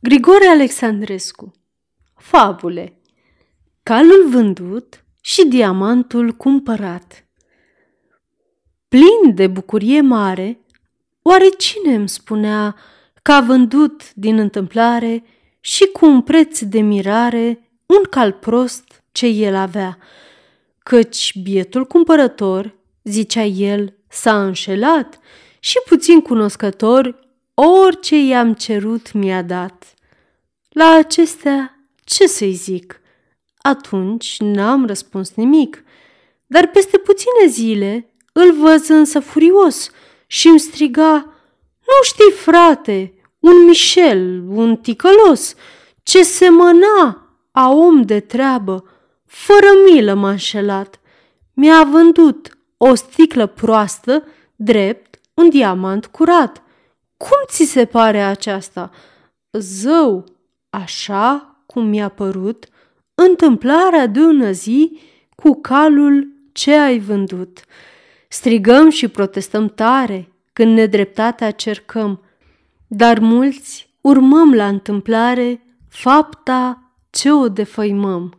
Grigore Alexandrescu. Fabule. Calul vândut și diamantul cumpărat. Plin de bucurie mare, oare cine îmi spunea că a vândut din întâmplare și cu un preț de mirare un cal prost ce el avea, căci bietul cumpărător, zicea el, s-a înșelat și puțin cunoscător orice i-am cerut mi-a dat. La acestea, ce să-i zic? Atunci n-am răspuns nimic, dar peste puține zile îl văz însă furios și îmi striga, Nu știi, frate, un Michel, un ticălos, ce semăna a om de treabă, fără milă m-a înșelat. Mi-a vândut o sticlă proastă, drept, un diamant curat. Cum ți se pare aceasta? Zău, așa cum mi-a părut întâmplarea de ună zi cu calul ce ai vândut. Strigăm și protestăm tare când nedreptatea cercăm, dar mulți urmăm la întâmplare fapta ce o defăimăm.